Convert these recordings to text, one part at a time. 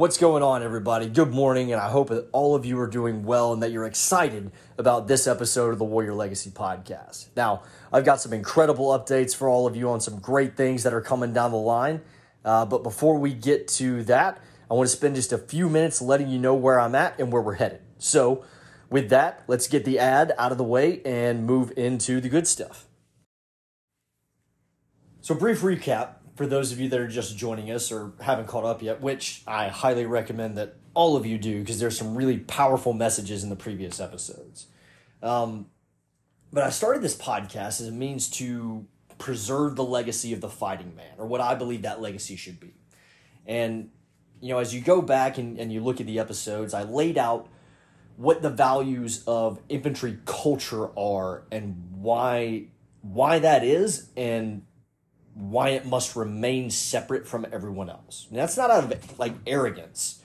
What's going on, everybody? Good morning, and I hope that all of you are doing well and that you're excited about this episode of the Warrior Legacy podcast. Now, I've got some incredible updates for all of you on some great things that are coming down the line. Uh, but before we get to that, I want to spend just a few minutes letting you know where I'm at and where we're headed. So, with that, let's get the ad out of the way and move into the good stuff. So, brief recap for those of you that are just joining us or haven't caught up yet, which I highly recommend that all of you do because there's some really powerful messages in the previous episodes. Um, but I started this podcast as a means to preserve the legacy of the fighting man, or what I believe that legacy should be. And, you know, as you go back and, and you look at the episodes, I laid out what the values of infantry culture are and why why that is and why it must remain separate from everyone else. And that's not out of like arrogance,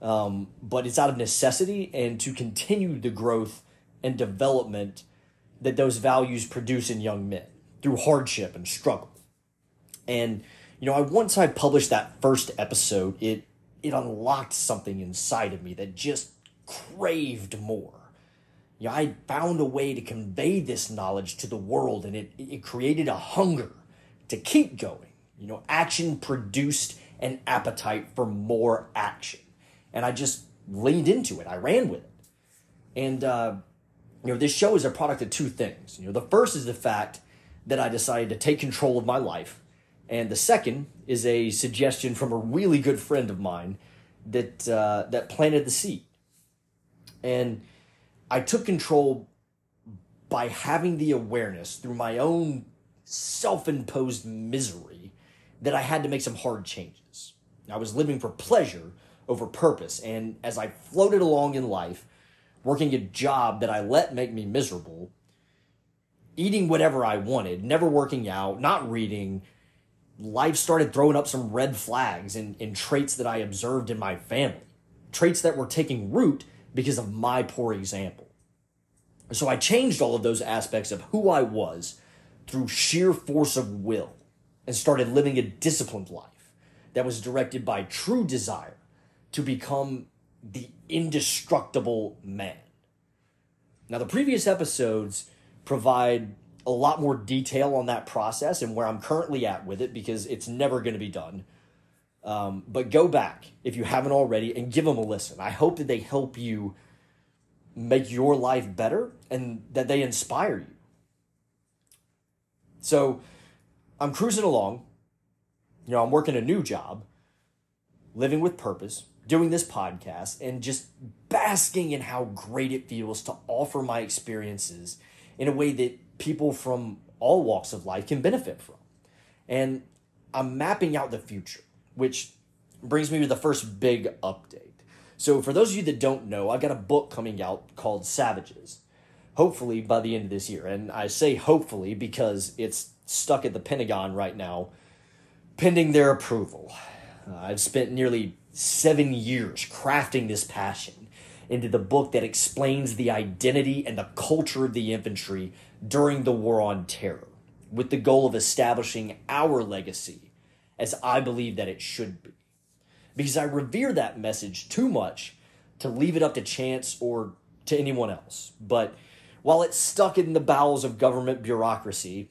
um, but it's out of necessity and to continue the growth and development that those values produce in young men through hardship and struggle. And you know, I once I published that first episode, it it unlocked something inside of me that just craved more. You know, I found a way to convey this knowledge to the world, and it it created a hunger to keep going. You know, action produced an appetite for more action. And I just leaned into it. I ran with it. And, uh, you know, this show is a product of two things. You know, the first is the fact that I decided to take control of my life. And the second is a suggestion from a really good friend of mine that, uh, that planted the seed. And I took control by having the awareness through my own self imposed misery that I had to make some hard changes. I was living for pleasure over purpose, and as I floated along in life, working a job that I let make me miserable, eating whatever I wanted, never working out, not reading, life started throwing up some red flags in traits that I observed in my family, traits that were taking root because of my poor example. So I changed all of those aspects of who I was through sheer force of will and started living a disciplined life that was directed by true desire to become the indestructible man. Now, the previous episodes provide a lot more detail on that process and where I'm currently at with it because it's never going to be done. Um, but go back if you haven't already and give them a listen. I hope that they help you make your life better and that they inspire you. So I'm cruising along. You know, I'm working a new job, living with purpose, doing this podcast, and just basking in how great it feels to offer my experiences in a way that people from all walks of life can benefit from. And I'm mapping out the future, which brings me to the first big update. So, for those of you that don't know, I've got a book coming out called Savages hopefully by the end of this year. And I say hopefully because it's stuck at the Pentagon right now, pending their approval. Uh, I've spent nearly seven years crafting this passion into the book that explains the identity and the culture of the infantry during the War on Terror, with the goal of establishing our legacy as I believe that it should be. Because I revere that message too much to leave it up to chance or to anyone else. But while it's stuck in the bowels of government bureaucracy,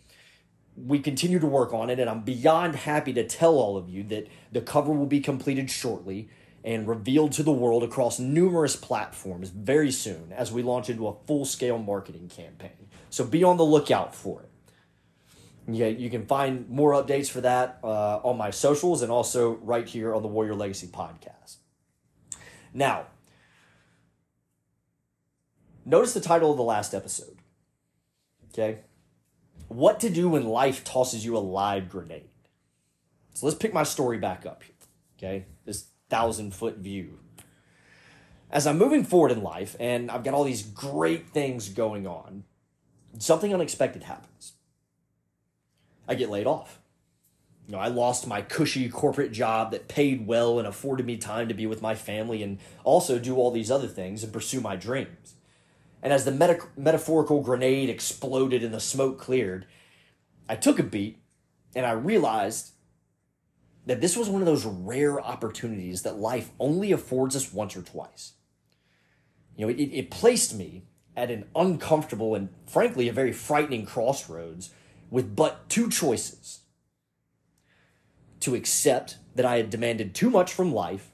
we continue to work on it, and I'm beyond happy to tell all of you that the cover will be completed shortly and revealed to the world across numerous platforms very soon as we launch into a full scale marketing campaign. So be on the lookout for it. Yeah, you can find more updates for that uh, on my socials and also right here on the Warrior Legacy podcast. Now, Notice the title of the last episode. Okay? What to do when life tosses you a live grenade. So let's pick my story back up here. Okay? This thousand foot view. As I'm moving forward in life and I've got all these great things going on, something unexpected happens. I get laid off. You know, I lost my cushy corporate job that paid well and afforded me time to be with my family and also do all these other things and pursue my dreams. And as the meta- metaphorical grenade exploded and the smoke cleared, I took a beat and I realized that this was one of those rare opportunities that life only affords us once or twice. You know, it, it placed me at an uncomfortable and frankly a very frightening crossroads with but two choices to accept that I had demanded too much from life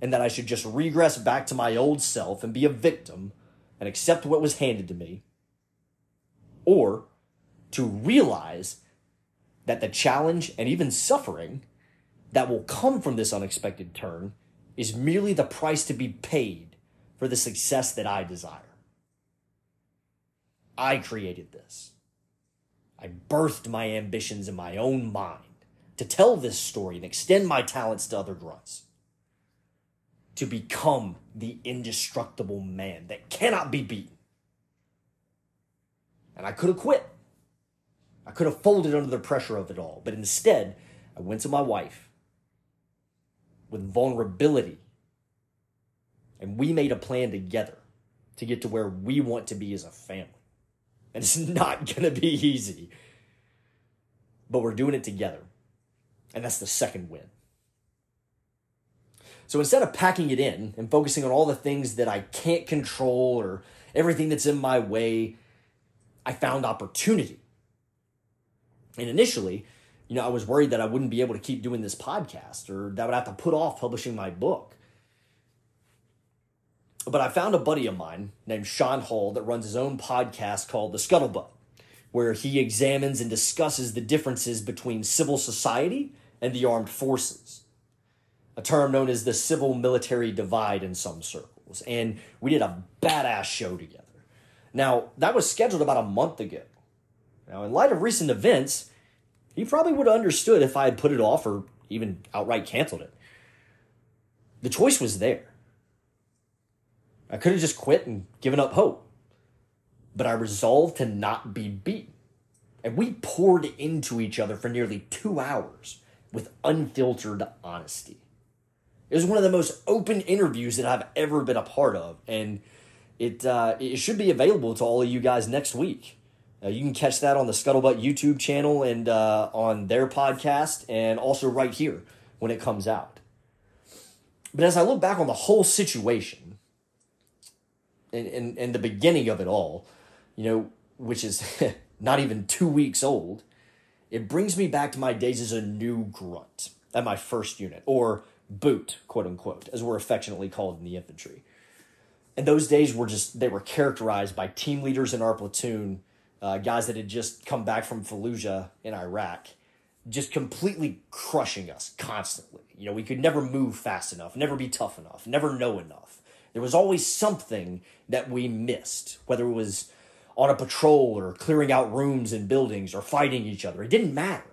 and that I should just regress back to my old self and be a victim and accept what was handed to me, or to realize that the challenge and even suffering that will come from this unexpected turn is merely the price to be paid for the success that I desire. I created this. I birthed my ambitions in my own mind to tell this story and extend my talents to other grunts. To become the indestructible man that cannot be beaten. And I could have quit. I could have folded under the pressure of it all, but instead, I went to my wife with vulnerability. And we made a plan together to get to where we want to be as a family. And it's not going to be easy, but we're doing it together. And that's the second win. So instead of packing it in and focusing on all the things that I can't control or everything that's in my way, I found opportunity. And initially, you know, I was worried that I wouldn't be able to keep doing this podcast or that I would have to put off publishing my book. But I found a buddy of mine named Sean Hall that runs his own podcast called The Scuttlebutt, where he examines and discusses the differences between civil society and the armed forces, a term known as the civil military divide in some circles. And we did a badass show together. Now, that was scheduled about a month ago. Now, in light of recent events, he probably would have understood if I had put it off or even outright canceled it. The choice was there. I could have just quit and given up hope. But I resolved to not be beaten. And we poured into each other for nearly two hours with unfiltered honesty. It was one of the most open interviews that I've ever been a part of. And it, uh, it should be available to all of you guys next week. Uh, you can catch that on the Scuttlebutt YouTube channel and uh, on their podcast, and also right here when it comes out. But as I look back on the whole situation and, and, and the beginning of it all, you know, which is not even two weeks old, it brings me back to my days as a new grunt at my first unit, or boot, quote unquote, as we're affectionately called in the infantry. And those days were just, they were characterized by team leaders in our platoon uh, guys that had just come back from Fallujah in Iraq, just completely crushing us constantly. You know, we could never move fast enough, never be tough enough, never know enough. There was always something that we missed, whether it was on a patrol or clearing out rooms and buildings or fighting each other. It didn't matter.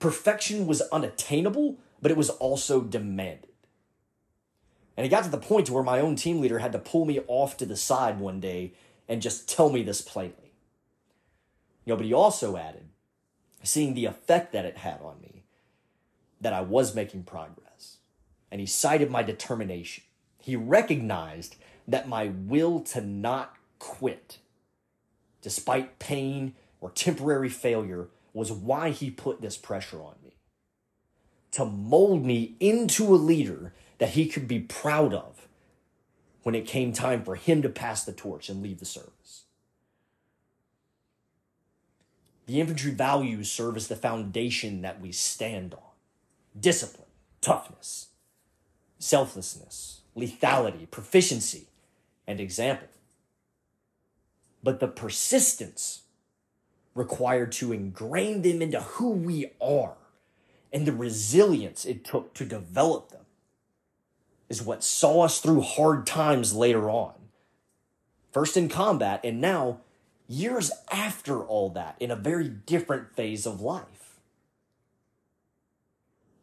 Perfection was unattainable, but it was also demanded. And it got to the point where my own team leader had to pull me off to the side one day and just tell me this plainly. You know, but he also added, seeing the effect that it had on me, that I was making progress. And he cited my determination. He recognized that my will to not quit, despite pain or temporary failure, was why he put this pressure on. To mold me into a leader that he could be proud of when it came time for him to pass the torch and leave the service. The infantry values serve as the foundation that we stand on discipline, toughness, selflessness, lethality, proficiency, and example. But the persistence required to ingrain them into who we are and the resilience it took to develop them is what saw us through hard times later on. First in combat, and now years after all that in a very different phase of life.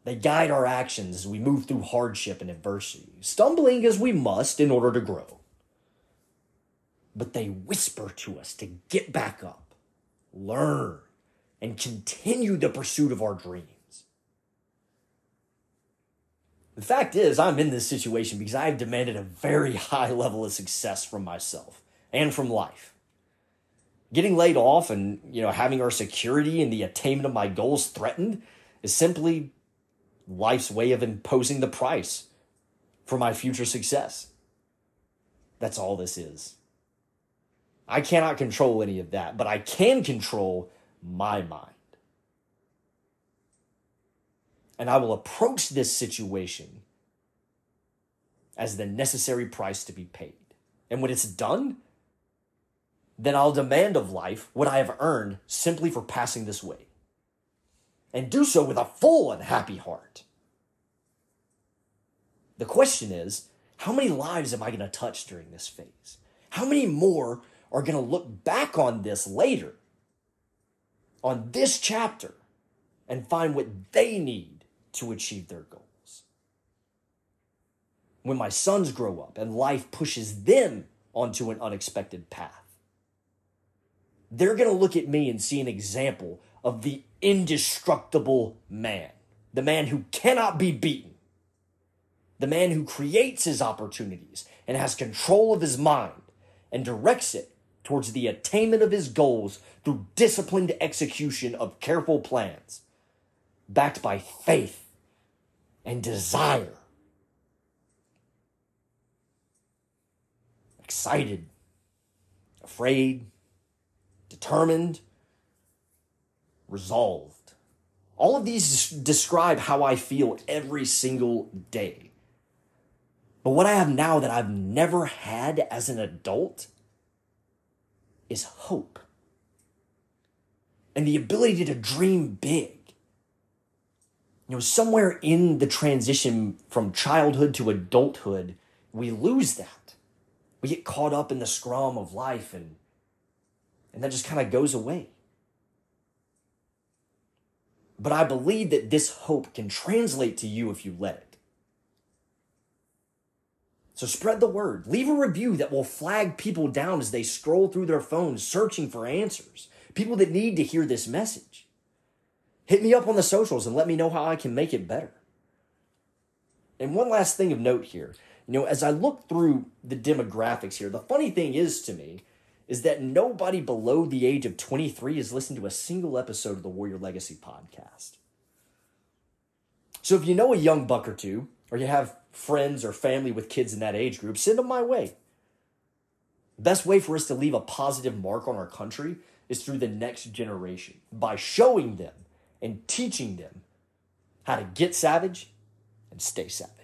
They guide our actions as we move through hardship and adversity, stumbling as we must in order to grow. But they whisper to us to get back up, learn, and continue the pursuit of our dreams. The fact is, I'm in this situation because I have demanded a very high level of success from myself and from life getting laid off and you know having our security and the attainment of my goals threatened is simply life's way of imposing the price for my future success. That's all this is. I cannot control any of that, but I can control my mind. And I will approach this situation as the necessary price to be paid. And when it's done, then I'll demand of life what I have earned simply for passing this way. And do so with a full and happy heart. The question is how many lives am I going to touch during this phase? How many more are going to look back on this later, on this chapter, and find what they need to achieve their goals? When my sons grow up and life pushes them onto an unexpected path, they're going to look at me and see an example of the indestructible man, the man who cannot be beaten, the man who creates his opportunities and has control of his mind and directs it towards the attainment of his goals through disciplined execution of careful plans, backed by faith and desire. Excited, afraid, determined, resolved. All of these describe how I feel every single day. But what I have now that I've never had as an adult is hope and the ability to dream big. You know, somewhere in the transition from childhood to adulthood, we lose that. We get caught up in the scrum of life and and that just kind of goes away. But I believe that this hope can translate to you if you let it. So spread the word. Leave a review that will flag people down as they scroll through their phones searching for answers. People that need to hear this message. Hit me up on the socials and let me know how I can make it better. And one last thing of note here. You know, as I look through the demographics here, the funny thing is to me is that nobody below the age of 23 has listened to a single episode of the Warrior Legacy podcast. So if you know a young buck or two, or you have friends or family with kids in that age group, send them my way. Best way for us to leave a positive mark on our country is through the next generation by showing them and teaching them how to get savage and stay savage.